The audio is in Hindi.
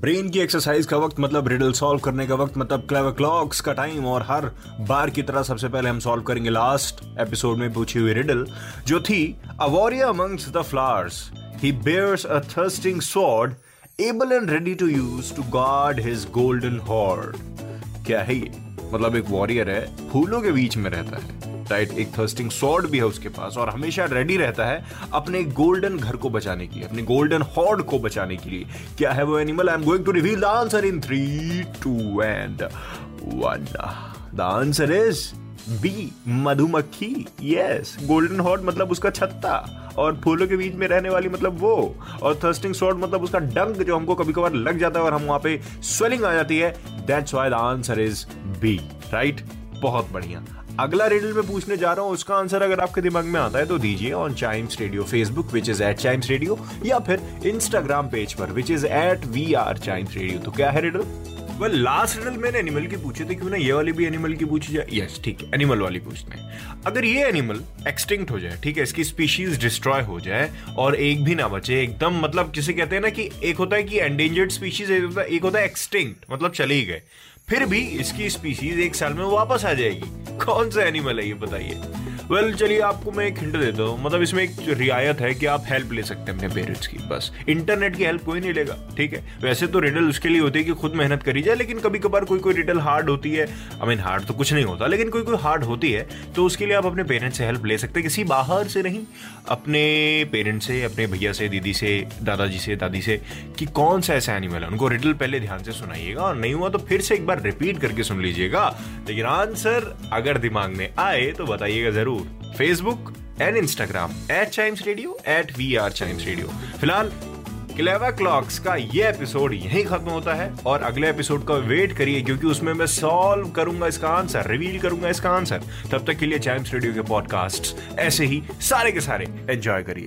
ब्रेन की एक्सरसाइज का वक्त मतलब रिडल सॉल्व करने का वक्त मतलब क्लेवर क्लॉक्स का टाइम और हर बार की तरह सबसे पहले हम सॉल्व करेंगे लास्ट एपिसोड में पूछी हुई रिडल जो थी a warrior amongst the flowers he bears a thirsting sword able and ready to use to guard his golden hoard क्या है ये? मतलब एक वॉरियर है, फूलों के बीच में रहता है। राइट एक थर्स्टिंग सॉर्ड भी है उसके पास और हमेशा रेडी रहता है अपने गोल्डन घर को बचाने के लिए, अपने गोल्डन हॉर्ड को बचाने के लिए। क्या है वो animal I am going to reveal the answer in three two and one the answer is B मधुमक्खी। यस गोल्डन हॉर्ड मतलब उसका छत्ता और फूलों के बीच में रहने वाली मतलब वो। और थर्स्टिंग स्वॉर्ड मतलब उसका डंक जो हमको कभी कभार लग जाता है और हम वहाँ पे स्वेलिंग आ जाती है। That's why the answer is B right बहुत बढ़िया। अगला रिडल में पूछने जा रहा हूँ, उसका आंसर अगर आपके दिमाग में आता है तो दीजिए on Chimes radio Facebook which is at Chimes radio या फिर इंस्टाग्राम पेज पर which is at we are Chimes radio तो क्या है रिडल वेल लास्ट रिडल मैंने एनिमल की पूछी थी क्यों ना ये वाली भी एनिमल की पूछी जाए यस ठीक है एनिमल वाली पूछते हैं। अगर ये एनिमल एक्सटिंक्ट हो जाए, ठीक है, इसकी स्पीशीज डिस्ट्रॉय हो जाए, और एक भी ना बचे, एकदम मतलब जिसे कहते हैं ना कि एक होता है कि एंडेंजर्ड स्पीशीज एक होता है एक्सटिंक्ट मतलब चले ही गए। फिर भी इसकी स्पीशीज एक साल में वापस आ जाएगी। कौन सा एनिमल है ये बताइए? वेल well, चलिए आपको मैं एक हिंट देता हूँ मतलब इसमें एक रियायत है कि आप हेल्प ले सकते हैं अपने पेरेंट्स की। बस। इंटरनेट की हेल्प कोई नहीं लेगा ठीक है? वैसे तो रिडल उसके लिए होती है कि खुद मेहनत करी जाए लेकिन कभी कभार कोई कोई रिडल हार्ड होती है। आई मीन हार्ड तो कुछ नहीं होता लेकिन कोई कोई हार्ड होती है तो उसके लिए आप अपने पेरेंट्स से हेल्प ले सकते हैं। किसी बाहर से नहीं अपने पेरेंट्स से अपने भैया से दीदी से दादाजी से दादी से कि कौन सा ऐसा एनिमल है? उनको रिडल पहले ध्यान से सुनाइएगा और नहीं हुआ तो फिर से एक बार रिपीट करके सुन लीजिएगा। लेकिन आंसर अगर दिमाग में आए तो बताइएगा ज़रूर। Facebook and Instagram at Chimes radio at we are Chimes radio फ़िलहाल क्लेवर क्लॉक्स का ये एपिसोड यहीं खत्म होता है और अगले एपिसोड का वेट करिए, क्योंकि उसमें मैं सॉल्व करूँगा इसका आंसर रिवील करूँगा इसका आंसर तब तक के लिए चाइम्स रेडियो के पॉडकास्ट ऐसे ही सारे के सारे एंजॉय करिए।